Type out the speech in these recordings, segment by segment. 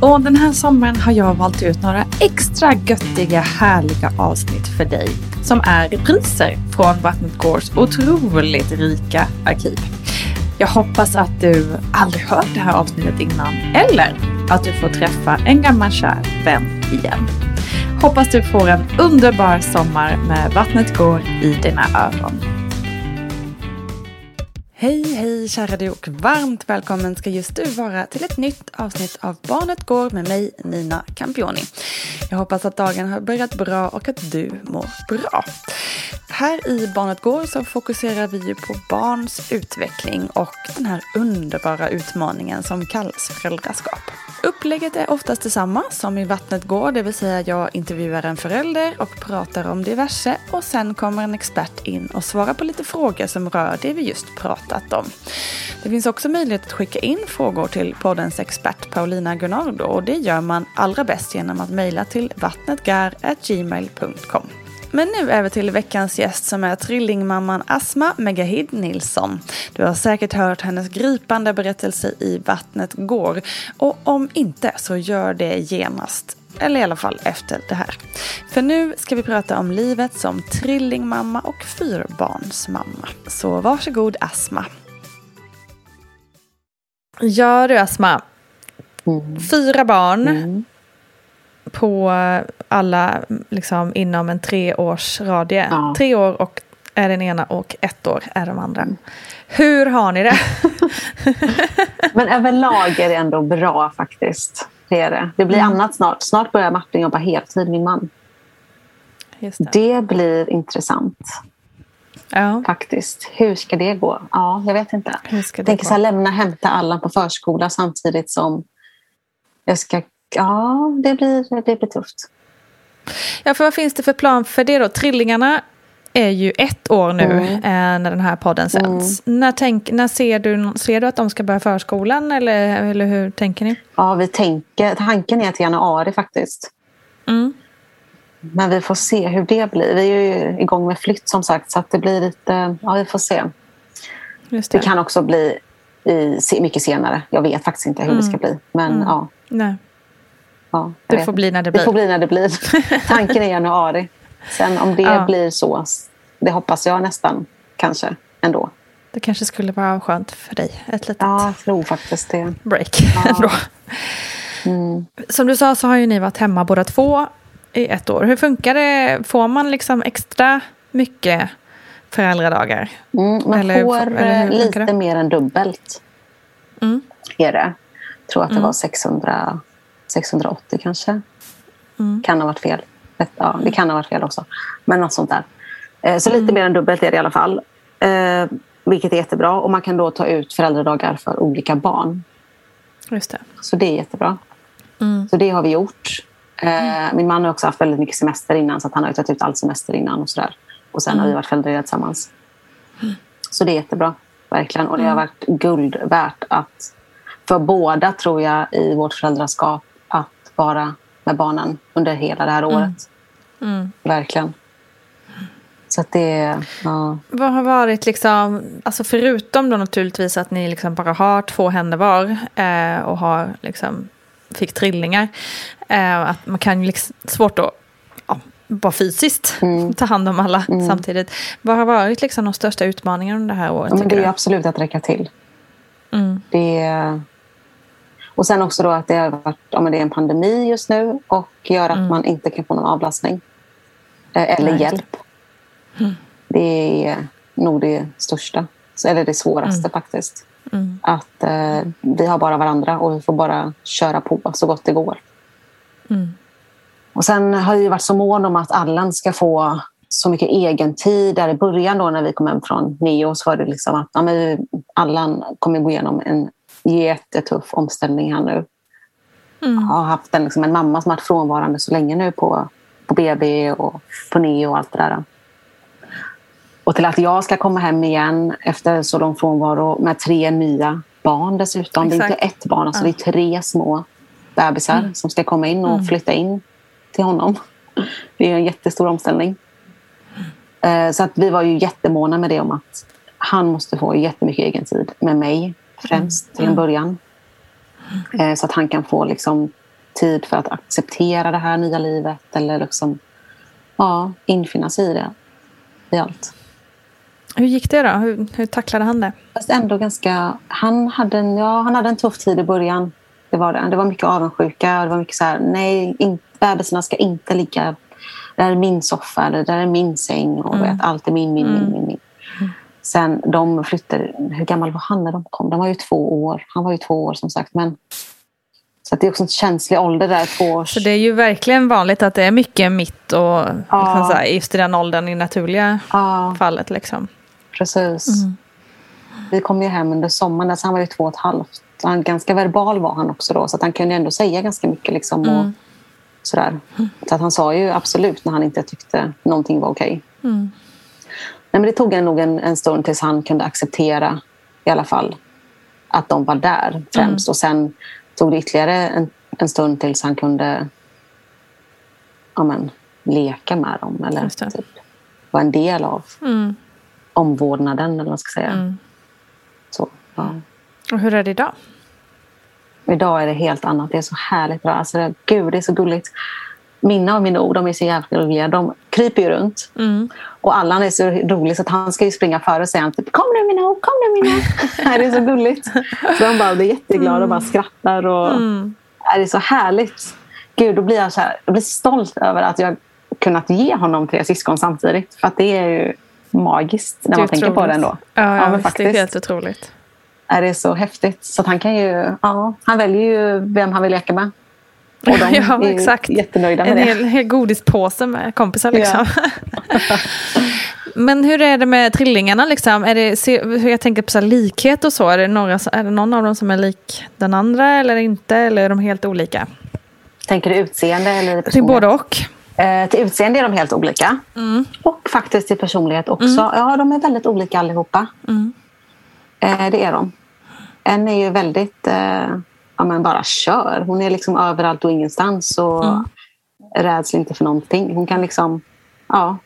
Och den här sommaren har jag valt ut några extra göttiga, härliga avsnitt för dig som är repriser från Vattnet Gårds otroligt rika arkiv. Jag hoppas att du aldrig hört det här avsnittet innan eller att du får träffa en gammal kär vän igen. Hoppas du får en underbar sommar med Vattnet går i dina öron. Hej, hej kära du och varmt välkommen ska just du vara till ett nytt avsnitt av Barnet går med mig Nina Campioni. Jag hoppas att dagen har börjat bra och att du mår bra. Här i Barnet går så fokuserar vi ju på barns utveckling och den här underbara utmaningen som kallas föräldraskap. Upplägget är oftast detsamma som i Vattnet går, det vill säga jag intervjuar en förälder och pratar om diverse och sen kommer en expert in och svarar på lite frågor som rör det vi just pratar berättat om. Det finns också möjlighet att skicka in frågor till poddens expert Paulina Gunnardo och det gör man allra bäst genom att mejla till vattnetgar.gmail.com. Men nu över till veckans gäst som är trillingmamman Asma Megahid Nilsson. Du har säkert hört hennes gripande berättelse i Vattnet går. Och om inte så gör det genast. Eller i alla fall efter det här. För nu ska vi prata om livet som trillingmamma och fyrbarnsmamma. Så varsågod Asma. Ja du Asma. Fyra barn. Mm. På alla liksom inom en treårsradie. Ja. Tre år och är den ena och ett år är de andra. Hur har ni det? Men överlag är det ändå bra faktiskt. Det är det. Det blir Mm. annat snart. Snart börjar Martin jobba heltid, min man. Just det. Det blir intressant Ja, faktiskt. Hur ska det gå? Ja, jag vet inte. Jag tänker så här, lämna hämta alla på förskola samtidigt som jag ska... Ja, det blir, det blir tufft. Ja, för vad finns det för plan för det då? Trillingarna är ju ett år nu Mm. eh, när den här podden sänds. När, tänk, när ser, du, ser du att de ska börja förskolan eller, eller hur tänker ni? Ja, vi tänker, tanken är till januari faktiskt. Mm. Men vi får se hur det blir. Vi är ju igång med flytt som sagt så att det blir lite, ja vi får se. Just Det det. kan också bli i, mycket senare. Jag vet faktiskt inte hur det ska bli. Men ja, Nej, ja det får bli när det Det får blir. bli när det blir. Tanken är januari. Sen om det Ja. blir så, det hoppas jag nästan kanske ändå. Det kanske skulle vara skönt för dig. Ett litet Ja, tror faktiskt det. break ändå. Som du sa så har ju ni varit hemma båda två i ett år. Hur funkar det? Får man liksom extra mycket föräldradagar? Mm, man Eller- får eller eh, lite det? mer än dubbelt. Mm. Är det. Jag tror att det var 600, 680 kanske. Mm. Kan ha varit fel. Vet- Ja, det kan ha varit fel också. Men något sånt där. Eh, Så Mm. lite mer än dubbelt är det i alla fall. Eh, Vilket är jättebra. Och man kan då ta ut föräldradagar för olika barn. Just det. Så det är jättebra. Mm. Så det har vi gjort. Eh, Min man har också haft väldigt mycket semester innan så han har tagit ut all semester innan. Och, så där. och sen har Mm. vi varit föräldralediga tillsammans. Så det är jättebra. Verkligen. Och det har varit guld värt att för båda tror jag i vårt föräldraskap att vara med barnen under hela det här året. Mm. Verkligen. Så att det... Ja. Vad har varit liksom, alltså förutom då naturligtvis att ni liksom bara har två händer var eh, och har liksom, fick trillingar. Eh, att man kan ju liksom, svårt att ja, bara fysiskt ta hand om alla samtidigt. Vad har varit liksom de största utmaningarna under det här året? Ja, men det är du? absolut att räcka till. Mm. Det är... Och sen också då att det har varit ja, men det är en pandemi just nu och gör att man inte kan få någon avlastning. Eh, Eller Nej, just det. hjälp. Det är nog det största. Eller det svåraste faktiskt. Mm. Att eh, vi har bara varandra och vi får bara köra på så gott det går. Mm. Och sen har jag varit så mån om att Allan ska få så mycket egen tid. Där i början då när vi kom hem från Neo så var det liksom att ja, men Allan kommer gå igenom en jättetuff omställning här nu. Mm. Jag har haft en, liksom, en mamma som har varit frånvarande så länge nu på, på BB och på Neo och allt det där. Och till att jag ska komma hem igen efter så lång frånvaro med tre nya barn dessutom. Det är Exakt. inte ett barn, alltså det är tre små bebisar som ska komma in och flytta in till honom. Det är en jättestor omställning. Eh, Så att vi var ju jättemåna med det om att han måste få jättemycket egen tid med mig främst till en början. Eh, Så att han kan få liksom tid för att acceptera det här nya livet eller liksom, ja, infinna sig i det. I allt. Hur gick det då? Hur, hur tacklade han det? Fast ändå ganska... Han hade, en, ja, han hade en tuff tid i början. Det var det. Det var mycket avundsjuka. Det var mycket så här, nej, in, bebisarna ska inte ligga... Det här är min soffa eller det här är min säng. Och vet, allt är min, min, min, min, min. Sen de flyttade... Hur gammal var han när de kom? De var ju två år. Han var ju två år som sagt. Men, så att det är också en känslig ålder där. Två års... Så det är ju verkligen vanligt att det är mycket mitt och liksom så här, just i den åldern i naturliga Ja, fallet. Liksom. precis. Vi kom ju hem under sommaren. Alltså han var ju två och ett halvt. Han, ganska verbal var han också då. Så han kunde ändå säga ganska mycket. Liksom, och, sådär. Så att han sa ju absolut när han inte tyckte någonting var okej. Mm. Nej, men det tog nog en, en stund tills han kunde acceptera i alla fall att de var där främst. Och sen tog det ytterligare en, en stund tills han kunde ja, men, leka med dem. Eller typ, vara en del av Mm. omvårdnaden. Eller vad man ska säga. Mm. Så, ja. Och hur är det idag? Idag är det helt annat. Det är så härligt bra. Alltså, gud, det är så gulligt. Mina och mina ord de är så jävla roliga. De kryper ju runt. Mm. Och Allan är så rolig så att han ska ju springa före och säga typ, Kom nu mina ord, kom nu mina ord. det är så gulligt. De bara blir jätteglada och bara skrattar. Och, Mm. Det är så härligt. Gud, då blir jag, så här, jag blir stolt över att jag kunnat ge honom tre syskon samtidigt. För att det är ju magiskt när är man tänker på det ändå. Ja, ja, men visst, det är faktiskt. helt otroligt. är det så häftigt. Så han kan ju, ja, han väljer ju vem han vill leka med. Och de ja, är exakt. jättenöjda med En det. hel, hel godispåse med kompisar liksom. Men hur är det med trillingarna liksom? Är det, hur jag tänker på så likhet och så. Är det, några, är det någon av dem som är lik den andra eller inte? Eller är de helt olika? Tänker du utseende eller personlighet? både och. Eh, till utseende är de helt olika. Och faktiskt till personlighet också. Ja, de är väldigt olika allihopa. Eh, det är de. En är ju väldigt... Eh, ja, men bara kör. Hon är liksom överallt och ingenstans. Och räds inte för någonting. Hon kan liksom... Ja,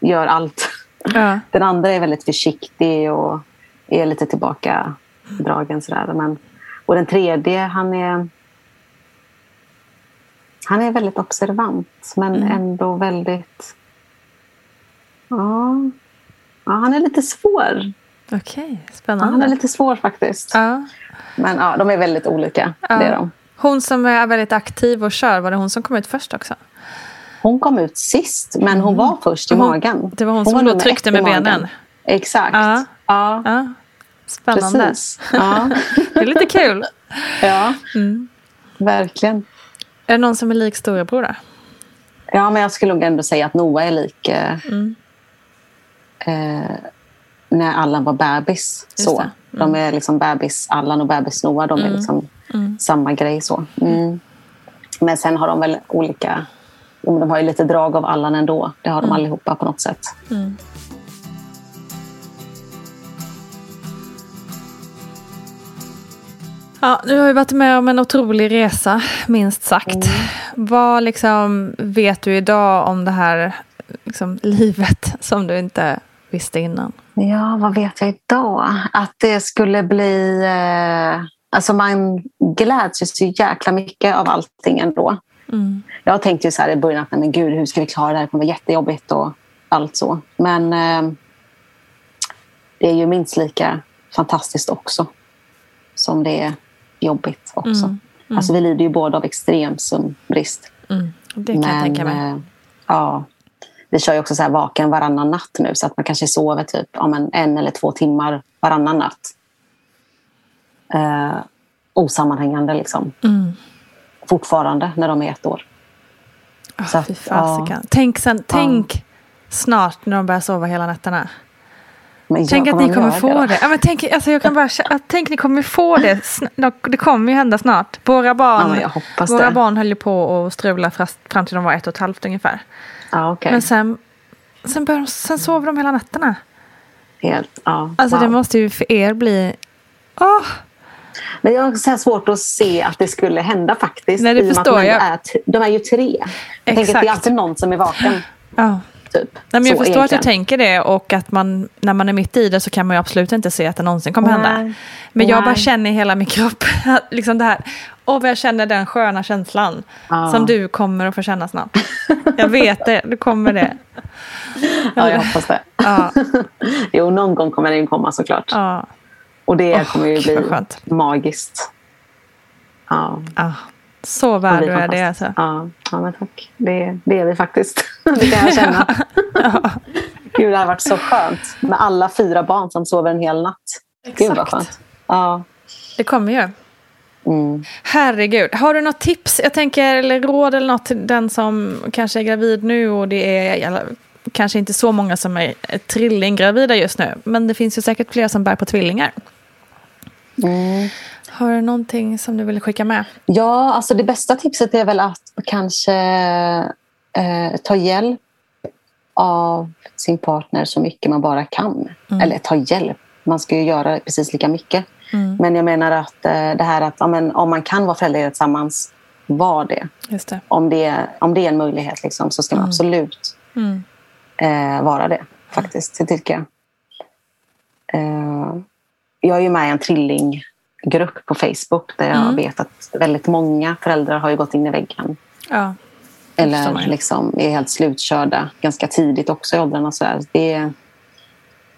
gör allt. Ja. Den andra är väldigt försiktig och är lite tillbakadragen. Sådär. Men, och den tredje, han är... Han är väldigt observant, men ändå väldigt... Ja, ja, han är lite svår. Okej, Ja, spännande. han är lite svår faktiskt. ja. Men ja, de är väldigt olika. Ja. Det är de. Hon som är väldigt aktiv och kör, var det hon som kom ut först också? Hon kom ut sist, men hon var först i Hon- magen. det var hon som var tryckte med benen. Exakt. Ja. Ja, Ja, spännande. precis. Ja. Det är lite kul. ja. Mm. verkligen. Är det någon som är lik storebror då? Ja, men jag skulle nog ändå säga att Noah är lik eh, Mm. eh, när Allan var bebis. Just Så. det. De är liksom bebis Allan och bebis Noah. De är liksom samma grej. så. Mm. Men sen har de väl olika... De har ju lite drag av Allan ändå. Det har de allihopa på något sätt. Ja, du har ju varit med om en otrolig resa, minst sagt. Vad liksom vet du idag om det här liksom, livet som du inte visste innan? Ja, vad vet jag idag? Att det skulle bli... Eh, alltså man gläds ju så jäkla mycket av allting ändå. Mm. Jag tänkte ju så här i början att men gud, hur ska vi klara det här? Det kommer vara jättejobbigt och allt så. Men eh, det är ju minst lika fantastiskt också som det är jobbigt också. Mm. Alltså vi lider ju båda av extrem sömnbrist. Mm. Det kan jag tänka mig. eh, ja, vi kör ju också så här vaken varannan natt nu så att man kanske sover typ ja, men en eller två timmar varannan natt. Eh, osammanhängande liksom. Mm. Fortfarande när de är ett år. Ah, Så att, fasiken. Tänk, sen, tänk snart när de börjar sova hela nätterna. Men Tänk att ni kommer få då. det. Ja, men tänk, alltså jag kan bara, tänk ni kommer få det. Det kommer ju hända snart. Våra barn, Ja, våra det. barn höll ju på att strula fram till de var ett och ett halvt ungefär. Ja, okej. Men sen, sen, de, sen sover de hela nätterna. Helt, ja, Alltså det wow. måste ju för er bli... Åh, Men jag har så svårt att se att det skulle hända faktiskt. Nej, det i förstår jag. är, de är ju tre. Jag tänker att det Exakt. är alltid någon som är vaken. ja. Typ. Nej, men jag Så förstår att du egentligen. tänker det och att man, när man är mitt i det så kan man ju absolut inte se att det någonsin kommer hända. Nej. Men jag bara känner i hela min kropp, liksom det här, och vad jag känner den sköna känslan Ja. som du kommer att få känna snart. Jag vet det, du kommer det. Ja, jag hoppas det. Ja, Jo, någon gång kommer den komma såklart. ja, Och det Åh, kommer ju bli magiskt. Ja, ja. Så värd du är det alltså. Ja, ja men tack. Det, det är vi faktiskt. Det kan jag känna. Gud, det har varit så skönt med alla fyra barn som sover en hel natt. Gud vad Exakt. skönt. Ja. Det kommer ju. Mm. Herregud, har du något tips? Jag tänker, eller råd eller något till den som kanske är gravid nu och det är kanske inte så många som är är trillinggravida just nu. Men det finns ju säkert fler som bär på tvillingar. Mm. Har du någonting som du vill skicka med? Ja, alltså det bästa tipset är väl att kanske eh, ta hjälp av sin partner så mycket man bara kan. Eller ta hjälp, man ska ju göra precis lika mycket. Men jag menar att eh, det här att ja, men, om man kan vara föräldralediga tillsammans, var det. Just det. Om det, om det är en möjlighet liksom, så ska man absolut Mm. eh, vara det. Faktiskt, det tycker jag. Eh, jag är ju med i en trillinggrupp på Facebook där jag Mm. vet att väldigt många föräldrar har ju gått in i väggen. Ja. Eller liksom är helt slutkörda ganska tidigt också i åldrarna. Så där. Det,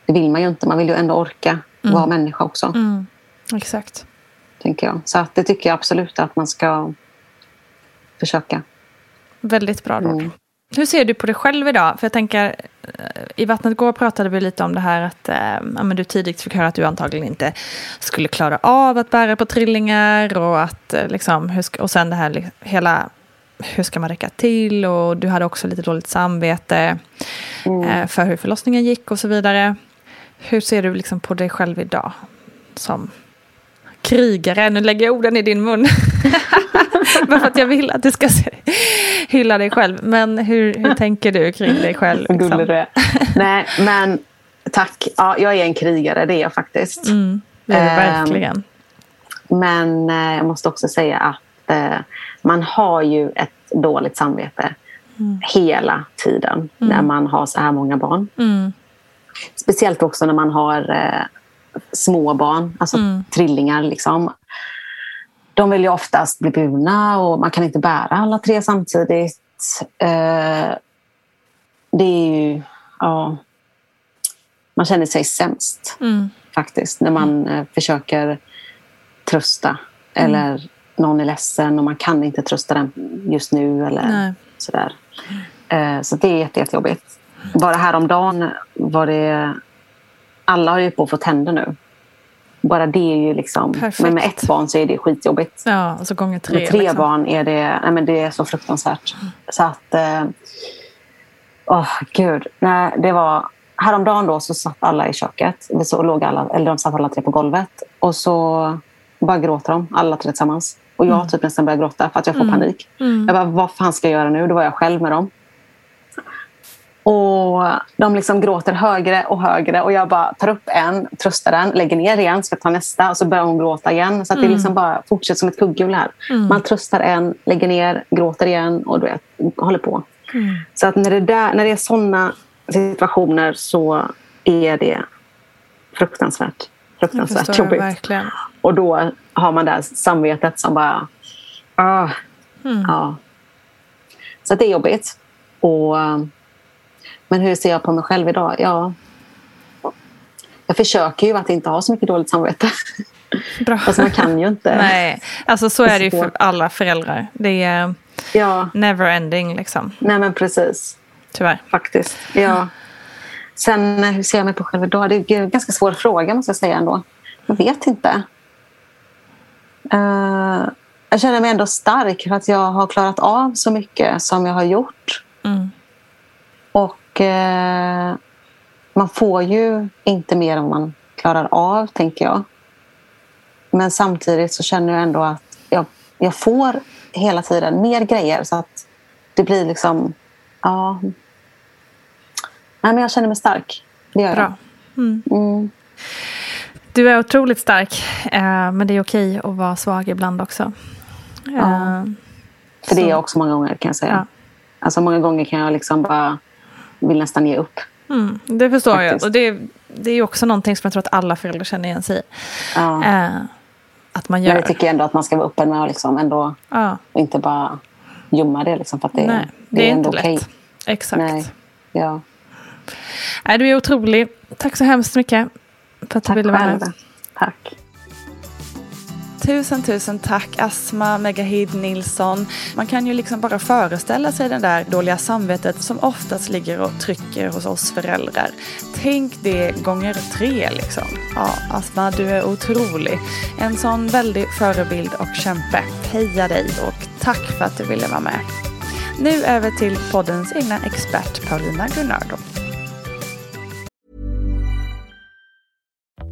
det vill man ju inte. Man vill ju ändå orka vara människa också. Mm. Exakt. Tänker jag. Så att det tycker jag absolut att man ska försöka. Väldigt bra råd. Mm. Hur ser du på dig själv idag? För jag tänker, eh, i Vattnet går pratade vi lite om det här att eh, ja, men du tidigt fick höra att du antagligen inte skulle klara av att bära på trillingar och att eh, liksom, och sen det här hela hur ska man räcka till och du hade också lite dåligt samvete eh, för hur förlossningen gick och så vidare. Hur ser du liksom på dig själv idag som krigare? Nu lägger jag orden i din mun. Bara för att jag vill att du ska se, hylla dig själv. Men hur, hur tänker du kring dig själv? Liksom? Nej, men tack. Ja, jag är en krigare, det är jag faktiskt. Mm, det är Ehm, verkligen. Men eh, jag måste också säga att eh, man har ju ett dåligt samvete hela tiden när man har så här många barn. Mm. Speciellt också när man har eh, små barn, alltså trillingar. Liksom. De vill ju oftast bli burna och man kan inte bära alla tre samtidigt. Eh, det är ju... Ja, man känner sig sämst Mm. faktiskt när man eh, försöker trösta eller någon är ledsen och man kan inte trösta den just nu eller Nej. sådär. Eh, så det är jätte, jättejobbigt. Bara häromdagen var det... Alla har ju på att få tänder nu. Bara det är ju liksom... Perfekt. Men med ett barn så är det skitjobbigt. Ja, och så gånger tre. Med tre liksom. barn är det, nej men det är så fruktansvärt. Så att... eh, Åh, gud. Nej, det var... Häromdagen då så satt alla i köket. Så låg alla, eller de satt alla tre på golvet. Och så bara gråter de, alla tre tillsammans. Och jag typ nästan börjar gråta för att jag får panik. Jag bara, vad fan ska jag göra nu? Då var jag själv med dem. Och de liksom gråter högre och högre och jag bara tar upp en, tröstar den, lägger ner igen, ska ta nästa och så börjar hon gråta igen. Så att det liksom bara fortsätter som ett kugghjul här. Man tröstar en, lägger ner, gråter igen och du vet, håller på. Så att när det, där, när det är sådana situationer så är det fruktansvärt, fruktansvärt jobbigt. verkligen. Och då har man det här samvetet som bara... Ah, ja. Så det är jobbigt. Och, men hur ser jag på mig själv idag? Ja, jag försöker ju att inte ha så mycket dåligt samvete. Bra. Fast man kan ju inte. Nej, alltså så är det ju för alla föräldrar. Det är Ja, never ending liksom. nej men precis. Tyvärr. Faktiskt. Ja. Sen eh, hur ser jag mig på själv idag? Det är en ganska svår fråga måste jag säga ändå. Jag vet inte. Eh, jag känner mig ändå stark för att jag har klarat av så mycket som jag har gjort. Mm. Och eh, man får ju inte mer än man klarar av, tänker jag. Men samtidigt så känner jag ändå att jag, jag får hela tiden mer grejer så att det blir liksom... Ja. Nej, men jag känner mig stark. Det gör Bra. jag. Mm. Du är otroligt stark, eh, men det är okej att vara svag ibland också. Eh, För det är jag också många gånger kan jag säga. Ja. Alltså många gånger kan jag liksom bara vill nästan ge upp. Mm, det förstår jag. Faktiskt. Och det, det är också någonting som jag tror att alla föräldrar känner igen sig i. Ja. Eh, att man Men gör. jag tycker ändå att man ska vara öppen med att liksom ändå ja, och inte bara gömma det. Liksom, för att det, nej, det, det är ändå inte lätt. Exakt. Nej. Ja. Nej, du är otrolig. Tack så hemskt mycket för att du Tack ville vara med. Tack. Tusen, tusen tack Asma Megahid Nilsson. Man kan ju liksom bara föreställa sig det där dåliga samvetet som oftast ligger och trycker hos oss föräldrar. Tänk det gånger tre liksom. Ja, Asma, du är otrolig. En sån väldig förebild och kämpe. Heja dig och tack för att du ville vara med. Nu över till poddens egna expert Paulina Gunnardo.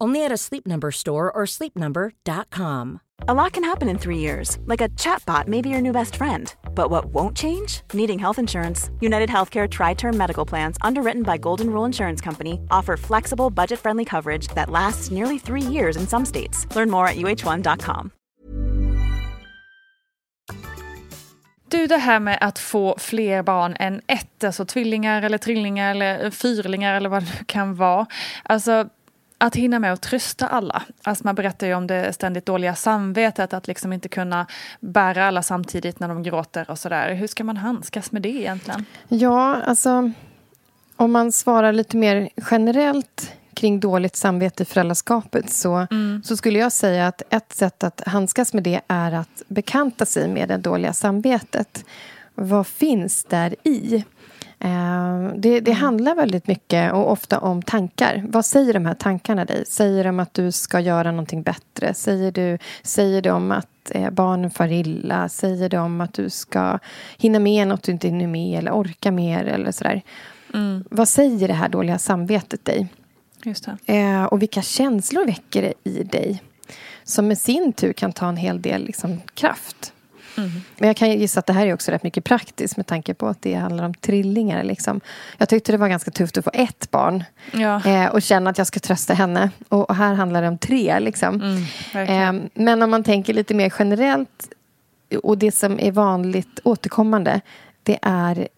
Only at a Sleep Number store or sleepnumber.com. A lot can happen in three years, like a chatbot may be your new best friend. But what won't change? Needing health insurance. United Healthcare Tri Term Medical Plans, underwritten by Golden Rule Insurance Company, offer flexible, budget friendly coverage that lasts nearly three years in some states. Learn more at uh1.com. Du, det här med att få fler barn än ett, alltså tvillingar eller trillingar eller fyrlingar eller vad det kan vara. Alltså, att hinna med att trösta alla. Alltså man berättar ju om det ständigt dåliga samvetet, att liksom inte kunna bära alla samtidigt när de gråter och sådär. Hur ska man handskas med det egentligen? Ja, alltså om man svarar lite mer generellt kring dåligt samvete i föräldraskapet så, mm. så skulle jag säga att ett sätt att handskas med det är att bekanta sig med det dåliga samvetet. Vad finns där i? Eh, det, det mm. handlar väldigt mycket och ofta om tankar. Vad säger de här tankarna dig? Säger de att du ska göra någonting bättre? Säger, du, säger de att eh, barnen far illa? Säger de att du ska hinna med något du inte hinner med eller orka mer eller sådär? Mm. Vad säger det här dåliga samvetet dig? Just eh, och vilka känslor väcker det i dig? Som med sin tur kan ta en hel del liksom, kraft. Mm. Men jag kan gissa att det här är också rätt mycket praktiskt med tanke på att det handlar om trillingar. Liksom. Jag tyckte det var ganska tufft att få ett barn ja. eh, och känna att jag ska trösta henne. Och, och här handlar det om tre. Liksom. Mm, eh, men om man tänker lite mer generellt och det som är vanligt återkommande det är eh,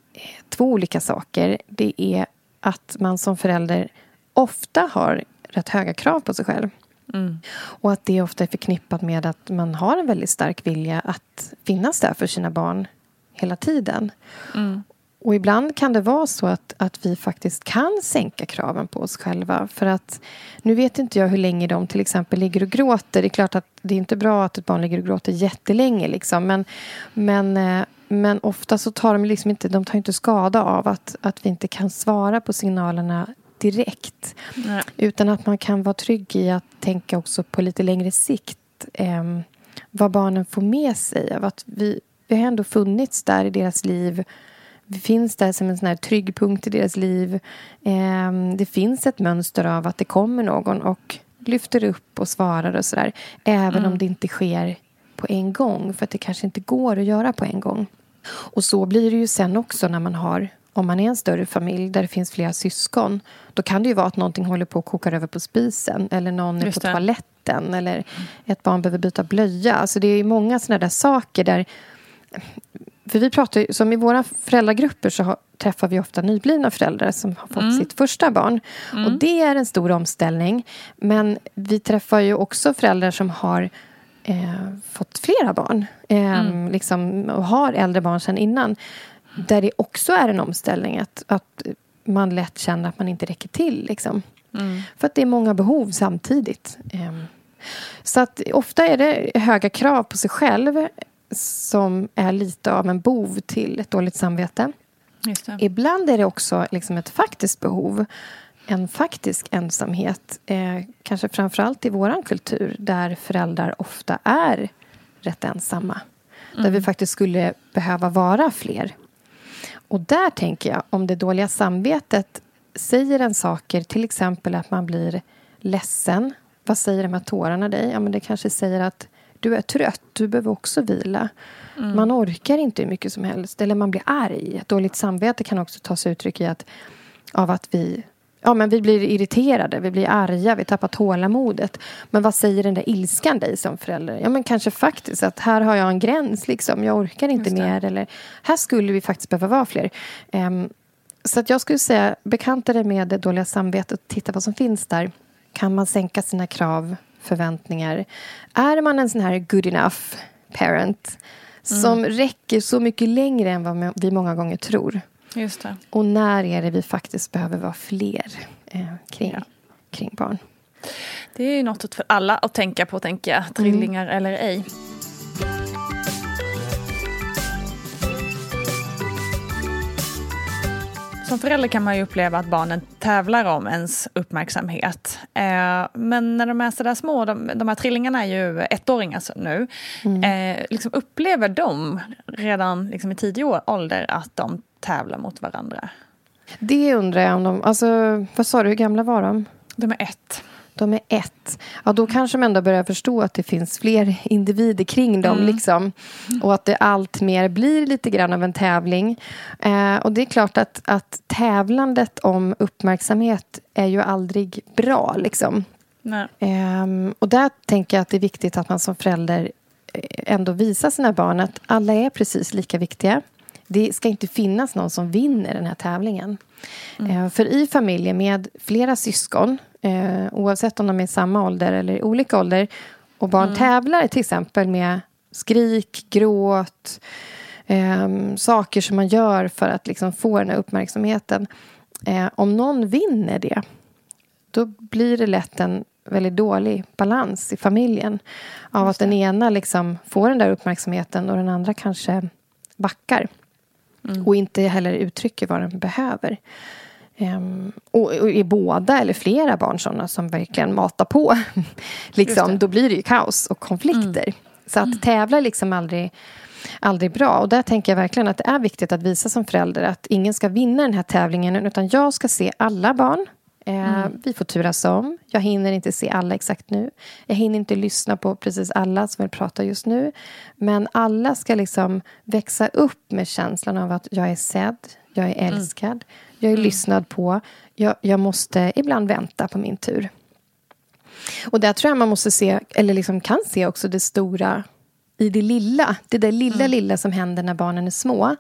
två olika saker. Det är att man som förälder ofta har rätt höga krav på sig själv. Mm. Och att det ofta är förknippat med att man har en väldigt stark vilja att finnas där för sina barn hela tiden. Mm. Och ibland kan det vara så att, att vi faktiskt kan sänka kraven på oss själva. För att nu vet inte jag hur länge de till exempel ligger och gråter. Det är klart att det är inte bra att ett barn ligger och gråter jättelänge. Liksom. Men, men, eh, men ofta så tar de liksom inte, de tar inte skada av att, att vi inte kan svara på signalerna direkt. Nej. Utan att man kan vara trygg i att tänka också på lite längre sikt eh, vad barnen får med sig av att vi, vi har ändå funnits där i deras liv. Vi finns där som en sån här trygg punkt i deras liv. Eh, det finns ett mönster av att det kommer någon och lyfter upp och svarar och sådär. Även mm. om det inte sker på en gång. För att det kanske inte går att göra på en gång. Och så blir det ju sen också när man har om man är en större familj där det finns flera syskon då kan det ju vara att någonting håller på att koka över på spisen eller någon är på toaletten eller ett barn behöver byta blöja. Alltså det är många sådana där saker där... För vi pratar ju, som i våra föräldragrupper så har, träffar vi ofta nyblivna föräldrar som har fått mm. sitt första barn. Mm. Och det är en stor omställning. Men vi träffar ju också föräldrar som har eh, fått flera barn. Eh, mm. liksom, och har äldre barn sedan innan. Där det också är en omställning. Att, att man lätt känner att man inte räcker till. Liksom. Mm. För att det är många behov samtidigt. Ehm, så att ofta är det höga krav på sig själv som är lite av en bov till ett dåligt samvete. Ibland är det också liksom ett faktiskt behov. En faktisk ensamhet. Eh, kanske framförallt i vår kultur där föräldrar ofta är rätt ensamma. Mm. Där vi faktiskt skulle behöva vara fler. Och där tänker jag, om det dåliga samvetet säger en saker, till exempel att man blir ledsen. Vad säger de här tårarna dig? Ja, men det kanske säger att du är trött, du behöver också vila. Mm. Man orkar inte hur mycket som helst, eller man blir arg. Ett dåligt samvete kan också ta sig uttryck i att, av att vi Ja, men vi blir irriterade, vi blir arga, vi tappar tålamodet. Men vad säger den där ilskan dig som förälder? Ja, men kanske faktiskt att här har jag en gräns, liksom. jag orkar inte mer. Eller här skulle vi faktiskt behöva vara fler. Um, så att jag skulle säga, bekanta dig med det dåliga samvetet och titta vad som finns där. Kan man sänka sina krav, förväntningar? Är man en sån här good enough parent som mm. räcker så mycket längre än vad vi många gånger tror? Just det. Och när är det vi faktiskt behöver vara fler eh, kring, ja. kring barn? Det är något för alla att tänka på, tänker jag. Trillingar mm. eller ej. Som förälder kan man ju uppleva att barnen tävlar om ens uppmärksamhet. Eh, men när de är sådär små, de, de här trillingarna är ju ettåringar nu. Mm. Eh, liksom upplever de redan liksom i tidig ålder att de tävlar mot varandra? Det undrar jag om de... Alltså, vad sa du, hur gamla var de? De är ett de är ett. Ja, då kanske man ändå börjar förstå att det finns fler individer kring dem. Mm. Liksom. Och att det allt mer blir lite grann av en tävling. Eh, och det är klart att, att tävlandet om uppmärksamhet är ju aldrig bra. Liksom. Eh, och där tänker jag att det är viktigt att man som förälder eh, ändå visar sina barn att alla är precis lika viktiga. Det ska inte finnas någon som vinner den här tävlingen. Mm. Eh, för i familjer med flera syskon eh, oavsett om de är i samma ålder eller i olika ålder och barn mm. tävlar till exempel med skrik, gråt eh, saker som man gör för att liksom få den här uppmärksamheten. Eh, om någon vinner det då blir det lätt en väldigt dålig balans i familjen. Av att den ena liksom får den där uppmärksamheten och den andra kanske backar. Mm. Och inte heller uttrycker vad den behöver. Um, och, och är båda eller flera barn sådana som verkligen matar på, liksom, då blir det ju kaos och konflikter. Mm. Så att mm. tävla är liksom aldrig, aldrig bra. Och där tänker jag verkligen att det är viktigt att visa som förälder att ingen ska vinna den här tävlingen utan jag ska se alla barn. Eh, mm. Vi får turas om. Jag hinner inte se alla exakt nu. Jag hinner inte lyssna på precis alla som vill prata just nu. Men alla ska liksom växa upp med känslan av att jag är sedd, jag är mm. älskad. Mm. Jag är mm. lyssnad på. Jag, jag, måste ibland vänta på min tur. Och där tror jag man måste se, eller liksom kan se också det stora i det lilla. Det där lilla, mm. lilla som händer när barnen är små.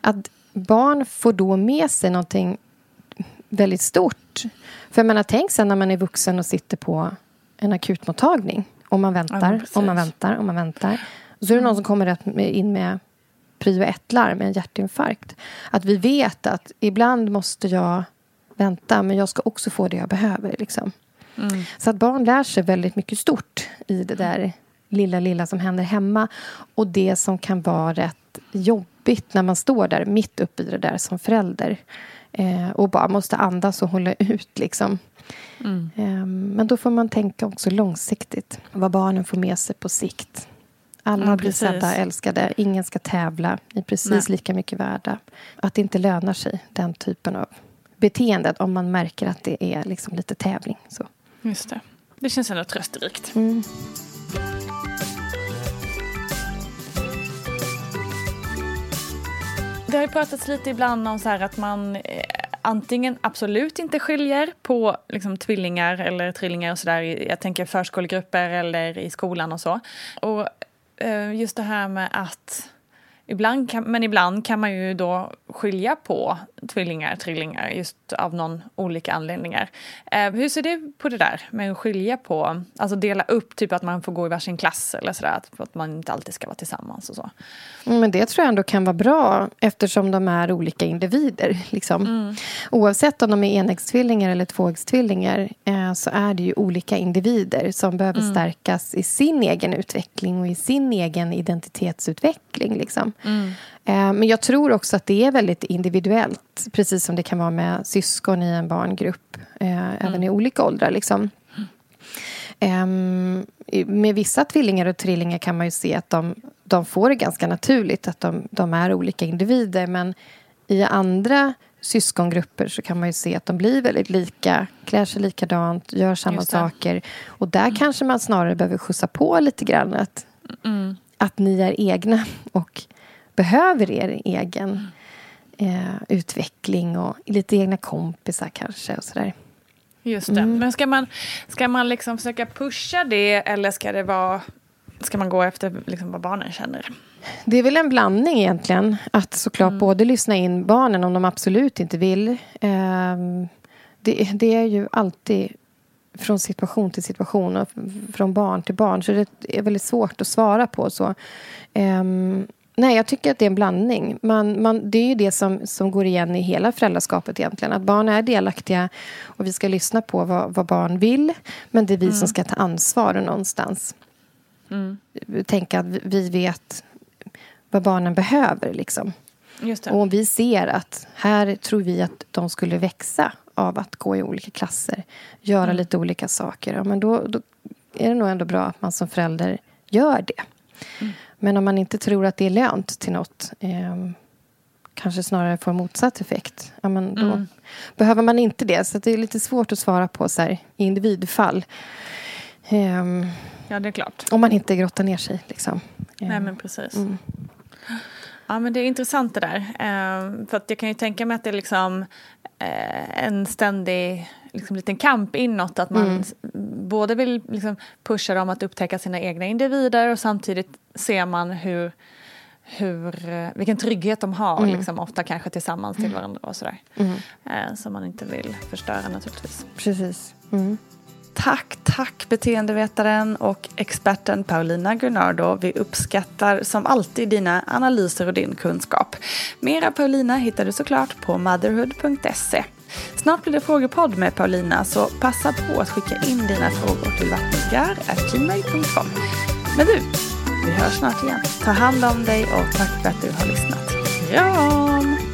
Att barn får då med sig någonting väldigt stort. För jag menar, tänk sen när man är vuxen och sitter på en akutmottagning. Och man väntar, ja, och man väntar, och man väntar. Och så är det någon som kommer in med prio ett-larm, en hjärtinfarkt. Att vi vet att ibland måste jag vänta, men jag ska också få det jag behöver. Liksom. Mm. Så att barn lär sig väldigt mycket stort i det där lilla, lilla som händer hemma. Och det som kan vara rätt jobbigt när man står där mitt uppe i det där som förälder. Eh, och bara måste andas och hålla ut. Liksom. Mm. Eh, men då får man tänka också långsiktigt. Vad barnen får med sig på sikt. Alla ja, blir sedda, älskade. Ingen ska tävla. Ni är precis Nej. lika mycket värda. Att det inte lönar sig, den typen av beteende om man märker att det är liksom lite tävling. Så. Just det. Det känns ändå trösterikt. Mm. Det har ju pratats lite ibland om så att man eh, antingen absolut inte skiljer på liksom, tvillingar eller trillingar och sådär. Jag tänker förskolegrupper eller i skolan och så. Och Eh, just det här med att Ibland kan, men ibland kan man ju då skilja på tvillingar, trillingar just av någon olika anledningar. Eh, hur ser du på det där med att skilja på, alltså dela upp, typ att man får gå i varsin klass eller sådär, att, att man inte alltid ska vara tillsammans och så? Mm, men det tror jag ändå kan vara bra eftersom de är olika individer. Liksom. Mm. Oavsett om de är enäggstvillingar eller tvåäggstvillingar eh, så är det ju olika individer som behöver mm. stärkas i sin egen utveckling och i sin egen identitetsutveckling. Liksom. Mm. Eh, men jag tror också att det är väldigt individuellt precis som det kan vara med syskon i en barngrupp, eh, mm. även i olika åldrar. Liksom. Mm. med vissa tvillingar och trillingar kan man ju se att de, de får det ganska naturligt att de, de är olika individer men i andra syskongrupper så kan man ju se att de blir väldigt lika, klär sig likadant, gör samma saker. Och där mm. kanske man snarare behöver skjutsa på lite grann. Att, mm. att ni är egna och behöver er egen eh, utveckling och lite egna kompisar kanske och sådär. Just det. Mm. Men ska man, ska man liksom försöka pusha det eller ska det vara Ska man gå efter liksom vad barnen känner? Det är väl en blandning egentligen. Att såklart mm. både lyssna in barnen om de absolut inte vill. Eh, det, det, är ju alltid från situation till situation och från barn till barn. Så det är väldigt svårt att svara på. så. Eh, nej, jag tycker att det är en blandning. Man, man, det är ju det som, som går igen i hela föräldraskapet egentligen. Att barn är delaktiga och vi ska lyssna på vad, vad barn vill. Men det är vi mm. som ska ta ansvar någonstans. Mm. Tänka att vi vet vad barnen behöver. Liksom. Och om vi ser att här tror vi att de skulle växa av att gå i olika klasser, göra mm. lite olika saker, ja, men då, då, är det nog ändå bra att man som förälder gör det. Mm. Men om man inte tror att det är lönt till något eh, kanske snarare får motsatt effekt, ja, men då mm. behöver man inte det. Så det är lite svårt att svara på så här, i individfall. Eh, ja, det är klart. Om man inte grottar ner sig. Liksom. Nej, ehm, men precis. Mm. Ja, men det är intressant det där. Eh, för att jag kan ju tänka mig att det är liksom eh, en ständig liksom, liten kamp inåt. Att man mm. både vill liksom, pusha dem att upptäcka sina egna individer och samtidigt ser man hur, hur, eh, vilken trygghet de har, mm. liksom, ofta kanske tillsammans till mm. varandra och sådär. Mm. Eh, som man inte vill förstöra naturligtvis. Precis. Tack, tack beteendevetaren och experten Paulina Gunnardo. Vi uppskattar som alltid dina analyser och din kunskap. Mera Paulina hittar du såklart på motherhood.se. Snart blir det frågepodd med Paulina så passa på att skicka in dina frågor till vattengar.gmail.com. Men du, vi hörs snart igen. Ta hand om dig och tack för att du har lyssnat. Kram!